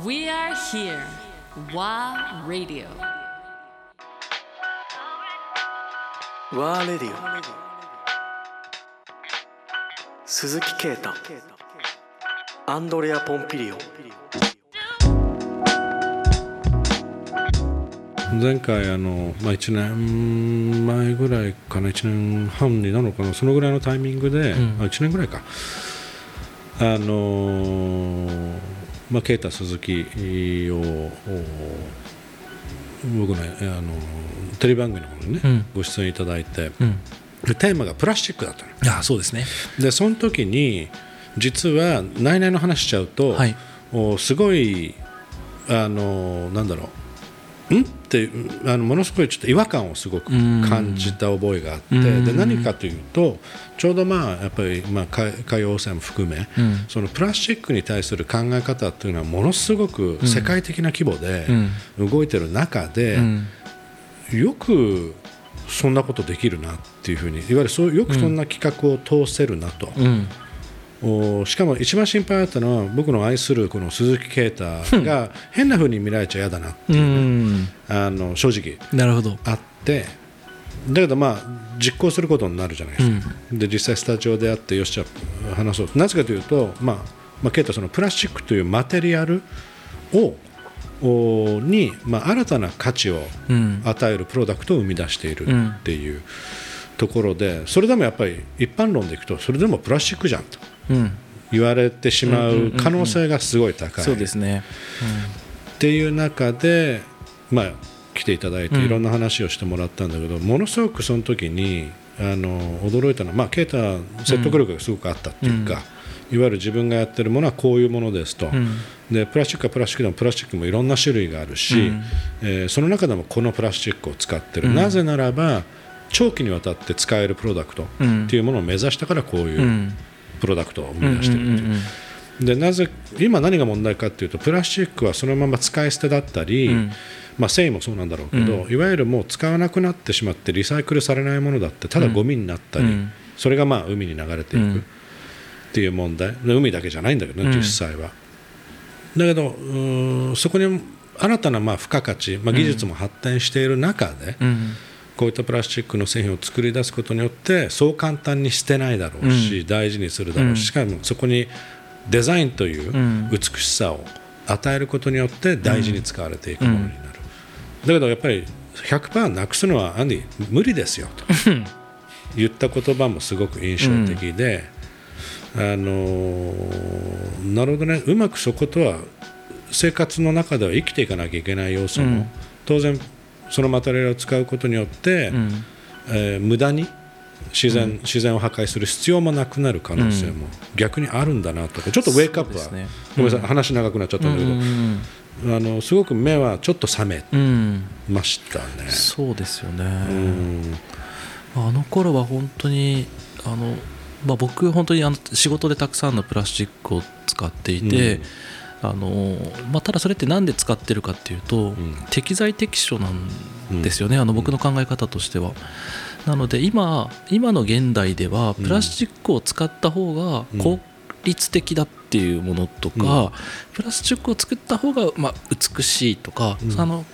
We are here. WA Radio. ワーレディオ鈴木啓太。アンドレア・ポンピリオ前回あの、まあ、1年前ぐらいかな1年半になるのかなそのぐらいのタイミングで、うん。あ1年ぐらいか。あのーまあ啓太鈴木をお僕ねあのテレビ番組の方にね、うん。ご出演いただいて、うん。でテーマがプラスチックだったの。あそうですね。でその時に実は内々の話しちゃうと、はい。おすごいあのなんだろうんってあのものすごいちょっと違和感をすごく感じた覚えがあってうん。で何かというとちょうどまあやっぱりまあ海海洋汚染も含め、うん。そのプラスチックに対する考え方っていうのはものすごく世界的な規模で動いてる中で、うん。よくそんなことできるなっていうふうにいわゆるそうよくそんな企画を通せるなと、うんおしかも一番心配だったのは僕の愛するこの鈴木啓太が変なふうに見られちゃ嫌だなってういう、ん。あの正直。なるほど。あって。だけどまあ実行することになるじゃないですか、で実際スタジオであってよしじゃあ話そう。なぜかというと、まあまあ、啓太そのプラスチックというマテリアルをおに、まあ、新たな価値をうん。与えるプロダクトを生み出しているっていうところでそれでもやっぱり一般論でいくとそれでもプラスチックじゃんと。うん言われてしまう可能性がすごい高い。そうですね。っていう中で、まあ、来ていただいてうんいろんな話をしてもらったんだけど、ものすごくその時にあの驚いたのは、まあ、啓太は説得力がすごくあったっていうか、いわゆる自分がやってるものはこういうものですと、ん。でプラスチックはプラスチックでもプラスチックもいろんな種類があるし、うん。えーその中でもこのプラスチックを使ってる、うん。なぜならば長期にわたって使えるプロダクトうんっていうものを目指したからこういううんプロダクトを生み出してるっていう。うんでなぜ今何が問題かというとプラスチックはそのまま使い捨てだったり、うん。まあ、繊維もそうなんだろうけど、ういわゆるもう使わなくなってしまってリサイクルされないものだってただゴミになったり、うん。それがまあ海に流れていくうん。っていう問題。で海だけじゃないんだけどね、うん。実際は。だけどそこに新たなまあ付加価値、まあ、技術も発展している中で、うんこういったプラスチックの製品を作り出すことによってそう簡単に捨てないだろうし、大事にするだろうし、うん。しかもそこにデザインといううん。美しさを与えることによって大事に使われていくものになる、だけどやっぱり100%なくすのはアンディ無理ですよと。言った言葉もすごく印象的で、あのーなるほどね。うまくそことは生活の中では生きていかなきゃいけない要素も、うん。当然そのマテリアルを使うことによって、うん。えー無駄に自然,、自然を破壊する必要もなくなる可能性も逆にあるんだなとか。ちょっとウェイクアップは、ね。ごめんなさい話長くなっちゃったんだけど、うんあのすごく目はちょっと覚めうん。ましたね。そうですよね。うん。あの頃は本当にあの、まあ、僕本当にあの仕事でたくさんのプラスチックを使っていて、あのまあ、ただそれって何で使ってるかっていうと、ん。適材適所なんですよね、あの僕の考え方としては。なので今今の現代ではプラスチックを使った方が効率的だっていうものとか、うん。プラスチックを作った方がまあ美しいとか、うん。あの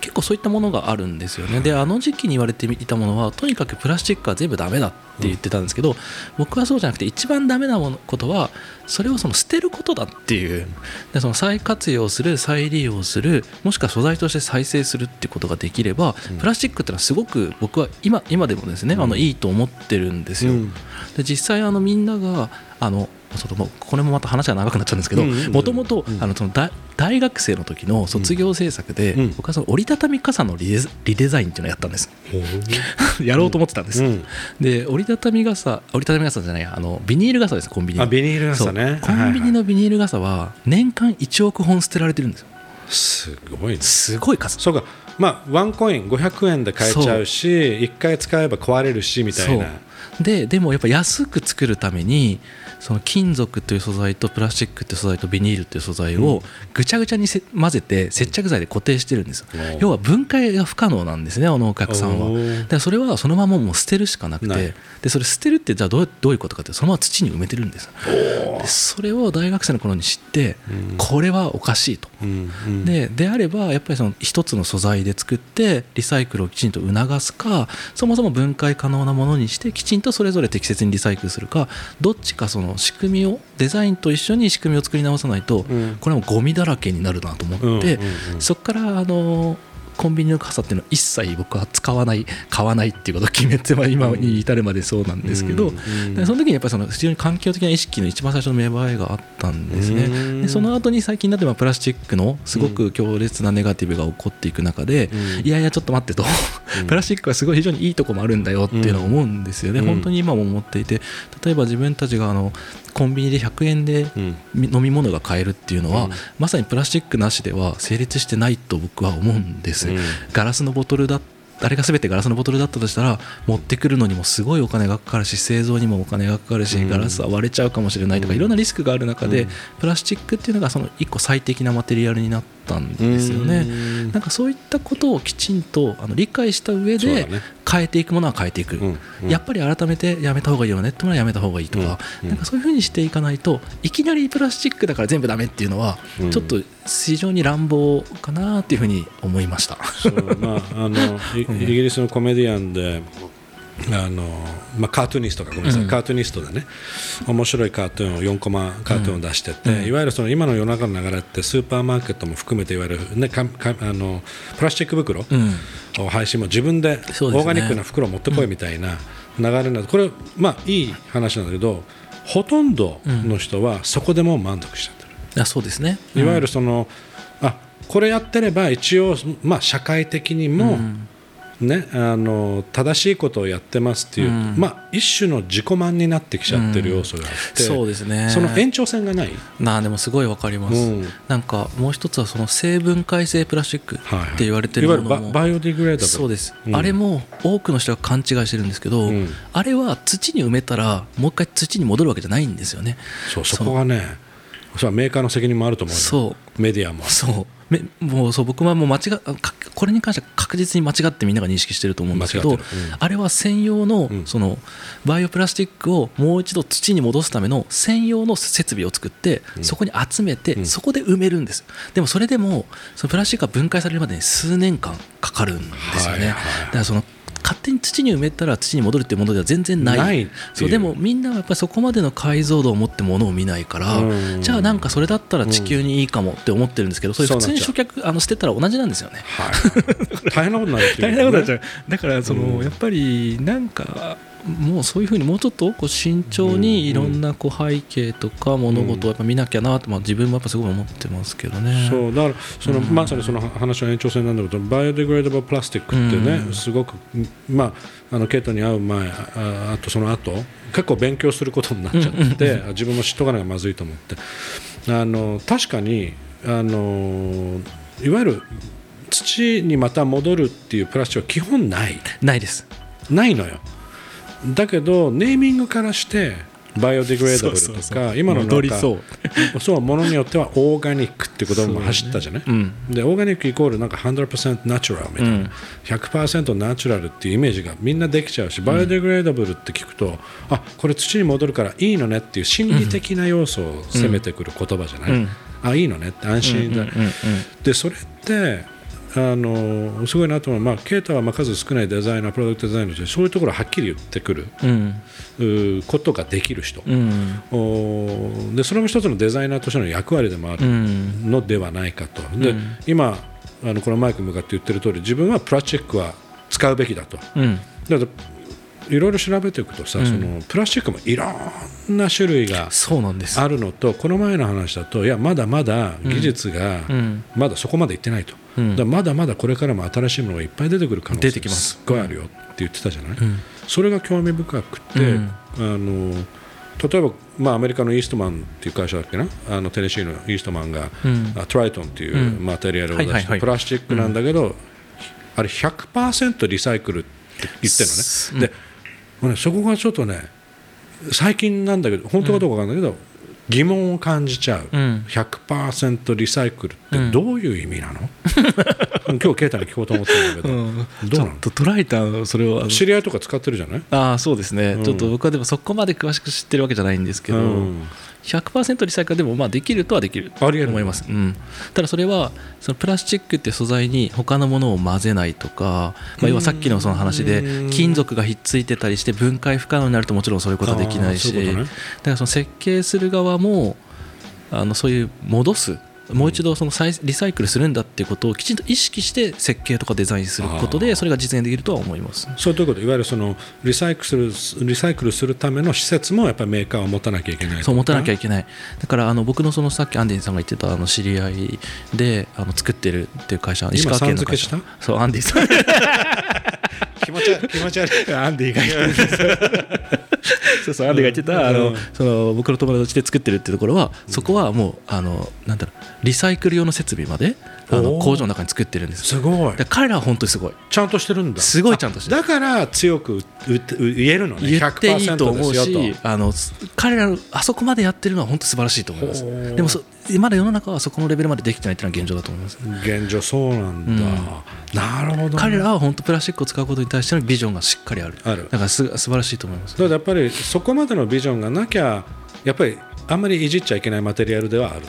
結構そういったものがあるんですよね。であの時期に言われていたものはとにかくプラスチックは全部ダメだって言ってたんですけど、僕はそうじゃなくて一番ダメなものことはそれをその捨てることだっていう。でその再活用する再利用するもしくは素材として再生するってことができれば、プラスチックってのはすごく僕は今今でもですね、あのいいと思ってるんですよ。うん。で実際あのみんながあのそのこれもまた話が長くなっちゃうんですけどうんうんうんもともとうんあのその大大学生の時の卒業制作で、うん。僕はその折りたたみ傘のリデリデザインっていうのをやったんです。やろうと思ってたんです、うん。で折りたたみ傘折りたたみ傘じゃないやあのビニール傘ですコンビニ。のあビニール傘ね。コンビニのビニール傘は年間1億本捨てられてるんですよ。すごいね。すごい数。そうか。まあワンコイン500円で買えちゃうし1回使えば壊れるしみたいなででもやっぱ安く作るためにその金属という素材とプラスチックという素材とビニールという素材をぐちゃぐちゃにせ混ぜて接着剤で固定してるん。ですよお要は分解が不可能なんですねあのお客さんは。おー。だからそれはそのままもう捨てるしかなくて。でそれ捨てるってじゃあどうどういうことかってそのまま土に埋めてるんですでそれを大学生の頃に知ってこれはおかしいと。うんうん。でであればやっぱりその一つの素材で作ってリサイクルをきちんと促すかそもそも分解可能なものにしてきちんとそれぞれ適切にリサイクルするかどっちかその仕組みをデザインと一緒に仕組みを作り直さないとうん。これはもうゴミだらけになるなと思って、そこからあのコンビニの傘っていうのは一切僕は使わない買わないっていうことを決めて、まあ、今に至るまでそうなんですけど、うんその時にやっぱりその非常に環境的な意識の一番最初の芽生えがあったんですね。うんでその後に最近になってまあプラスチックのすごく強烈なネガティブが起こっていく中で、うんいやいやちょっと待ってと、プラスチックはすごい非常にいいとこもあるんだよっていうのを思うんですよね、うん。本当に今も思っていて例えば自分たちがあのコンビニで100円で飲み物が買えるっていうのは、うん。まさにプラスチックなしでは成立してないと僕は思うんです、うんガラスのボトルだあれが全てガラスのボトルだったとしたら持ってくるのにもすごいお金がかかるし製造にもお金がかかるし、うん。ガラスは割れちゃうかもしれないとか、いろんなリスクがある中で、うん。プラスチックっていうのがその一個最適なマテリアルになったんですよね。うん。なんかそういったことをきちんとあの理解した上で変えていくものは変えていく、うんうん。やっぱり改めてやめた方がいいよねってものはやめた方がいいとか、うんなんかそういうふうにしていかないといきなりプラスチックだから全部ダメっていうのはうん。ちょっと非常に乱暴かなっていうふうに思いました。そうまああのイ イギリスのコメディアンであのまあ、カートゥーニストかごめんなさい、うん。カートゥーニストでね面白いカートゥーンを4コマカートゥーンを出してて、うん。いわゆるその今の世の中の流れってスーパーマーケットも含めていわゆる、ね、かかあのプラスチック袋うん。を配信も自分でオーガニックな袋を持ってこいみたいな流れになるこれまあいい話なんだけどほとんどの人はそこでもう満足しちゃってる。あそうですね。いわゆるその、あこれやってれば一応、まあ、社会的にも、ね、あの正しいことをやってますっていう、うん。まあ、一種の自己満になってきちゃってる要素があって、そうですね。その延長線がない、なあでもすごいわかります、うん。なんかもう一つはその成分解性プラスチックはいはい。って言われてるいわゆるものもババイオディグレーダブル。そうです、うん。あれも多くの人が勘違いしてるんですけど、うん。あれは土に埋めたらもう一回土に戻るわけじゃないんですよね。そうそこがねそれはメーカーの責任もあると思うよそう。メディアも。そう。めもうそう僕はもう間違これに関しては確実に間違ってみんなが認識してると思うんですけど、うん。あれは専用の,、うん。そのバイオプラスチックをもう一度土に戻すための専用の設備を作って、そこに集めて、ん。そこで埋めるんです。でもそれでもそのプラスチックが分解されるまでに数年間かかるんですよね、はいはい。だからその勝手に土に埋めたら土に戻るっていうものでは全然ない。そうでもみんなはやっぱりそこまでの解像度を持ってものを見ないから、うん。じゃあなんかそれだったら地球にいいかもって思ってるんですけど、それ普通に焼却あの捨てたら同じなんですよね。はい、大変なことになるっていう大変なことになっちゃう。だからその、うん。やっぱりなんかもうそういうふうにもうちょっとこう慎重にいろんなこう背景とか物事をやっぱ見なきゃなと、まあ、自分もやっぱすごい思ってますけどね。そうだからその、まさにその話の延長線なんだけどバイオデグレーダブルプラスチックってね、うん。すごく、まあ、あのケイトに会う前ああとその後結構勉強することになっちゃって、自分も知っとかないがまずいと思って。あの確かにあのいわゆる土にまた戻るっていうプラスチックは基本ない。ないです。ないのよだけどネーミングからしてバイオデグレーダブルとか今のなんかそう。ものによってはオーガニックって言葉も走ったじゃない、うん。でオーガニックイコールなんか100%ナチュラルみたいな、うん。100%ナチュラルっていうイメージがみんなできちゃうしバイオデグレーダブルって聞くと、あこれ土に戻るからいいのねっていう心理的な要素を攻めてくる言葉じゃない、うん。あいいのねって安心だ、でそれってあのすごいなと思う、まあ、ケイタはまあ数少ないデザイナープロダクトデザイナーとしてそういうところをはっきり言ってくるうん。ことができる人、うん。でそれも一つのデザイナーとしての役割でもあうるん。のではないかと、でうん。今あのこのマイクに向かって言ってる通り自分はプラスチックは使うべきだと。うん。だいろいろ調べていくとさ、うん。そのプラスチックもいろんな種類がそうなんです。あるのとこの前の話だといやまだまだ技術がうん。まだそこまでいってないと、うん。だまだまだこれからも新しいものがいっぱい出てくる可能性出てきます。すっごいあるよって言ってたじゃない、うん。それが興味深くて、うん。あの例えば、まあ、アメリカのイーストマンっていう会社だっけな？あのテネシーのイーストマンが、うトライトンっていううん。マテリアルを出して、プラスチックなんだけど、あれ100%リサイクルって言ってるのね、でもうねそこがちょっとね最近なんだけど本当かどうかわかんないけど、疑問を感じちゃう、うん。100%リサイクルってどういう意味なの、今日ケイタに聞こうと思ってるんだけど、どうなの？たそれを知り合いとか使ってるじゃない？ああそうですね、うん。ちょっと僕はでもそこまで詳しく知ってるわけじゃないんですけど、うん。100%リサイクルでもまあできるとはできると思います、うん、ただそれはそのプラスチックって素材に他のものを混ぜないとか、まあ、要はさっきのその話でうん。金属がひっついてたりして分解不可能になるともちろんそういうことはできないしね。だからその設計する側もあのそういう戻すもう一度その再リサイクルするんだっていうことをきちんと意識して設計とかデザインすることでそれが実現できるとは思います。そういうこといわゆるそのリサイクルするリサイクルするための施設もやっぱりメーカーは持たなきゃいけないそう持たなきゃいいけない。だからあの僕のそのさっきアンディさんが言ってたあの知り合いであの作ってるっていう会社石川県の会社。さん付そうアンディさん 気持ち悪い 気持ち悪い。アンディが言ってる そうそうアンディが言ってた。あのうん。その僕の友達で作ってるっていうところはそこはもうあのなんだろうリサイクル用の設備まであの工場の中に作ってるんです。すごい。で彼らは本当にすごい。ちゃんとしてるんだ。すごいちゃんとしてる。だから強くうう言えるのね。言っていいと思う100%ですしあの彼らのあそこまでやってるのは本当素晴らしいと思います。でもそまだ世の中はそこのレベルまでできてないっていうのは現状だと思います。現状そうなんだ、なるほどね、彼らは本当プラスチックを使うことに対してのビジョンがしっかりある。ある。だからす素晴らしいと思います。だからやっぱりそこまでのビジョンがなきゃやっぱりあんまりいじっちゃいけないマテリアルではある。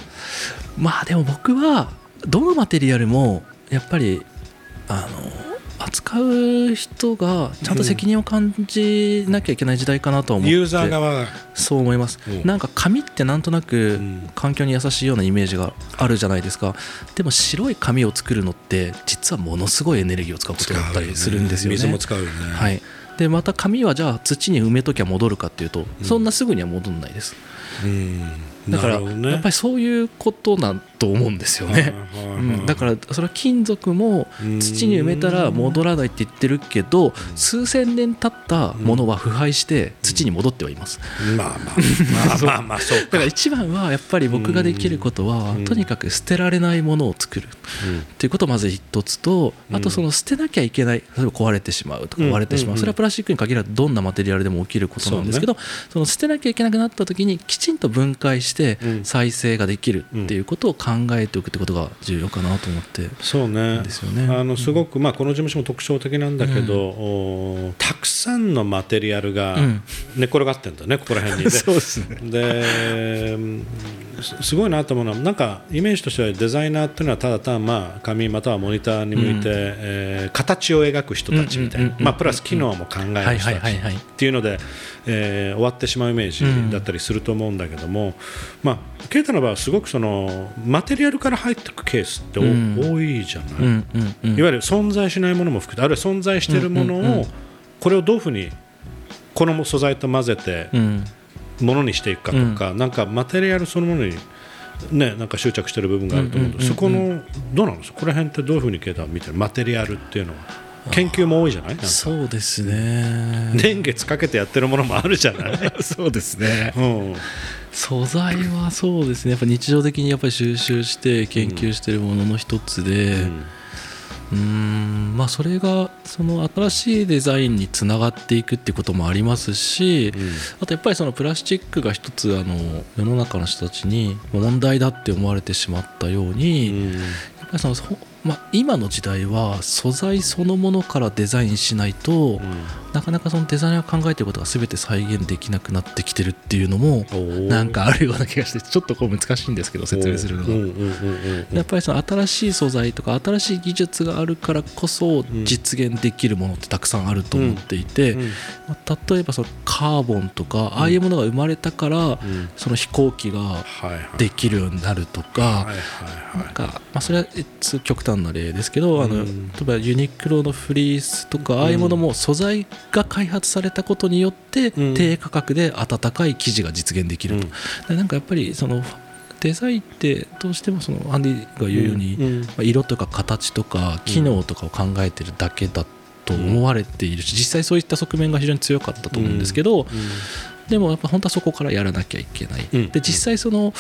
まあでも僕はどのマテリアルもやっぱりあの扱う人がちゃんと責任を感じなきゃいけない時代かなとは思って、ユーザー側が。そう思います、うん。なんか紙ってなんとなくん。環境に優しいようなイメージがあるじゃないですか。でも白い紙を作るのって実はものすごいエネルギーを使うことだったりするんですよね。水も使うよね、はい、でまた紙はじゃあ土に埋めときゃ戻るかっていうと、そんなすぐには戻らないです。うんだから、ね。やっぱりそういうことなんと思うんですよね、はいはいはいうん。だからそれは金属も土に埋めたら戻らないって言ってるけど数千年経ったものは腐敗して土に戻ってはいます。まあまあまあまあまあそうだから一番はやっぱり僕ができることはうん。とにかく捨てられないものを作る。っていうことまず一つとあとその捨てなきゃいけない例えば壊れてしまうとかうん。割れてしまう。ん。うそれはプラスチックに限らずどんなマテリアルでも起きることなんですけどその捨てなきゃいけなくなった時にきちんと分解してうん。再生ができるっていうことを考えておくってことが重要かなと思ってそうね。ですよね。あのすごく、まあ、この事務所も特徴的なんだけど、おたくさんのマテリアルがうん。寝転がってるんだね、ここら辺に。で そうですね。でうんすすごいなと思うのはなんかイメージとしてはデザイナーっていうのはただ単まあ紙またはモニターに向いて、えー形を描く人たちみたいなまあプラス機能も考える人はいたちっていうので、えー終わってしまうイメージだったりすると思うんだけども、まあケイタの場合はすごくそのマテリアルから入っていくケースってお、うん。多いじゃない、うんうんうん。いわゆる存在しないものも含めてあるいは存在しているものを、うんうんうん。これをどういうふうにこの素材と混ぜてうん。ものにしていくかとか、なんかマテリアルそのものに、ね、なんか執着している部分があると思うと、うんうんうんうん。そこのどうなのそこら辺ってどういうふうにケイタは見てる？マテリアルっていうのは研究も多いじゃない？そうですね。年月かけてやってるものもあるじゃない、そうですね。うん。素材はそうですね。やっぱ日常的にやっぱり収集して研究しているものの一つで。うーん。まあそれがその新しいデザインにつながっていくってこともありますしあとやっぱりそのプラスチックが一つあの世の中の人たちに問題だって思われてしまったように、うん。やっぱりそのそまあ、今の時代は素材そのものからデザインしないと、なかなかそのデザイナーが考えていることが全て再現できなくなってきてるっていうのもなんかあるような気がしてちょっとこう難しいんですけど説明するのが。うんうんうんうんうん。やっぱりその新しい素材とか新しい技術があるからこそ実現できるものってたくさんあると思っていて、うん。まあ例えばそのカーボンとかああいうものが生まれたからその飛行機ができるようになるとか。まあ、それは一極端な例ですけど、あのうん例えばユニクロのフリースとかああいうものも素材が開発されたことによってうん。低価格で暖かい生地が実現できると、でなんかやっぱりそのデザインってどうしてもそのアンディが言うように、うん。うん。まあ色とか形とか機能とかを考えてるだけだと思われているし実際そういった側面が非常に強かったと思うんですけど、でもやっぱ本当はそこからやらなきゃいけない、うん。で実際その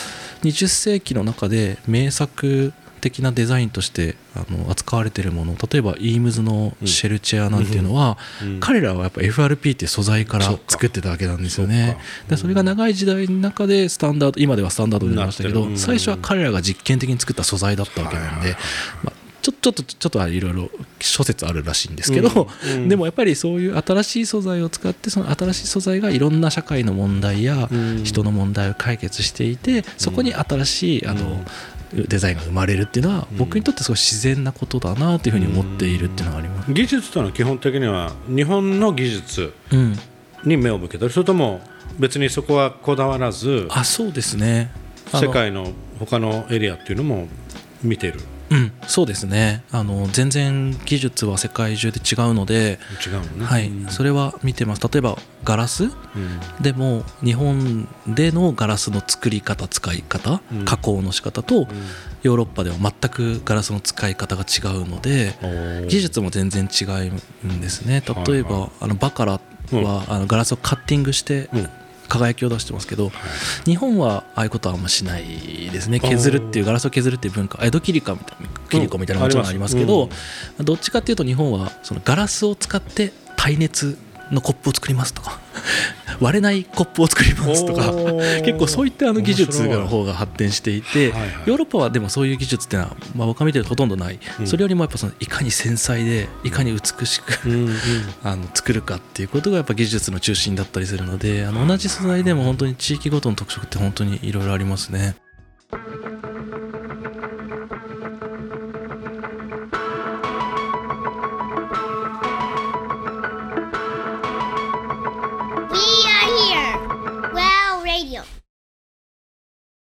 20世紀の中で名作的なデザインとしてあの扱われているもの例えばイームズのシェルチェアなんていうのは、うん。彼らはやっぱ FRP っていう素材から作ってたわけなんですよね。か。でそれが長い時代の中でスタンダード今ではスタンダードになりましたけど、最初は彼らが実験的に作った素材だったわけなんで、まあ、ちょちょっとちょっとはいろいろ諸説あるらしいんですけど、うん。うん。でもやっぱりそういう新しい素材を使ってその新しい素材がいろんな社会の問題やうん。人の問題を解決していてそこに新しいあのデザインが生まれるっていうのはうん。僕にとってすごい自然なことだなというふうに思っているっていうのがあります。技術というのは基本的には日本の技術うん、に目を向けたりそれとも別にそこはこだわらずあそうですね。世界の他のエリアっていうのも見てるうん、そうですね。あの全然技術は世界中で違うので、違うのね、はい、それは見てます。例えばガラス？うん。でも日本でのガラスの作り方使い方、うん。加工の仕方とヨーロッパでは全くガラスの使い方が違うのでうん技術も全然違うんですね。例えば、はいはあのバカラは、あのガラスをカッティングしてうん輝きを出してますけど、日本はああいうことはあんましないですね。削るっていうガラスを削るっていう文化。江戸切子みたいな切り子みたいなもちろんありますけど、どっちかっていうと日本はそのガラスを使って耐熱のコップを作りますとか。割れないコップを作りますとか。結構そういったあの技術の方が発展していて、はいはいヨーロッパはでもそういう技術っていうのは、まあ、僕が見てるとほとんどない、うん。それよりもやっぱそのいかに繊細でいかに美しく、あの作るかっていうことがやっぱ技術の中心だったりするのであの同じ素材でも本当に地域ごとの特色って本当にいろいろありますね。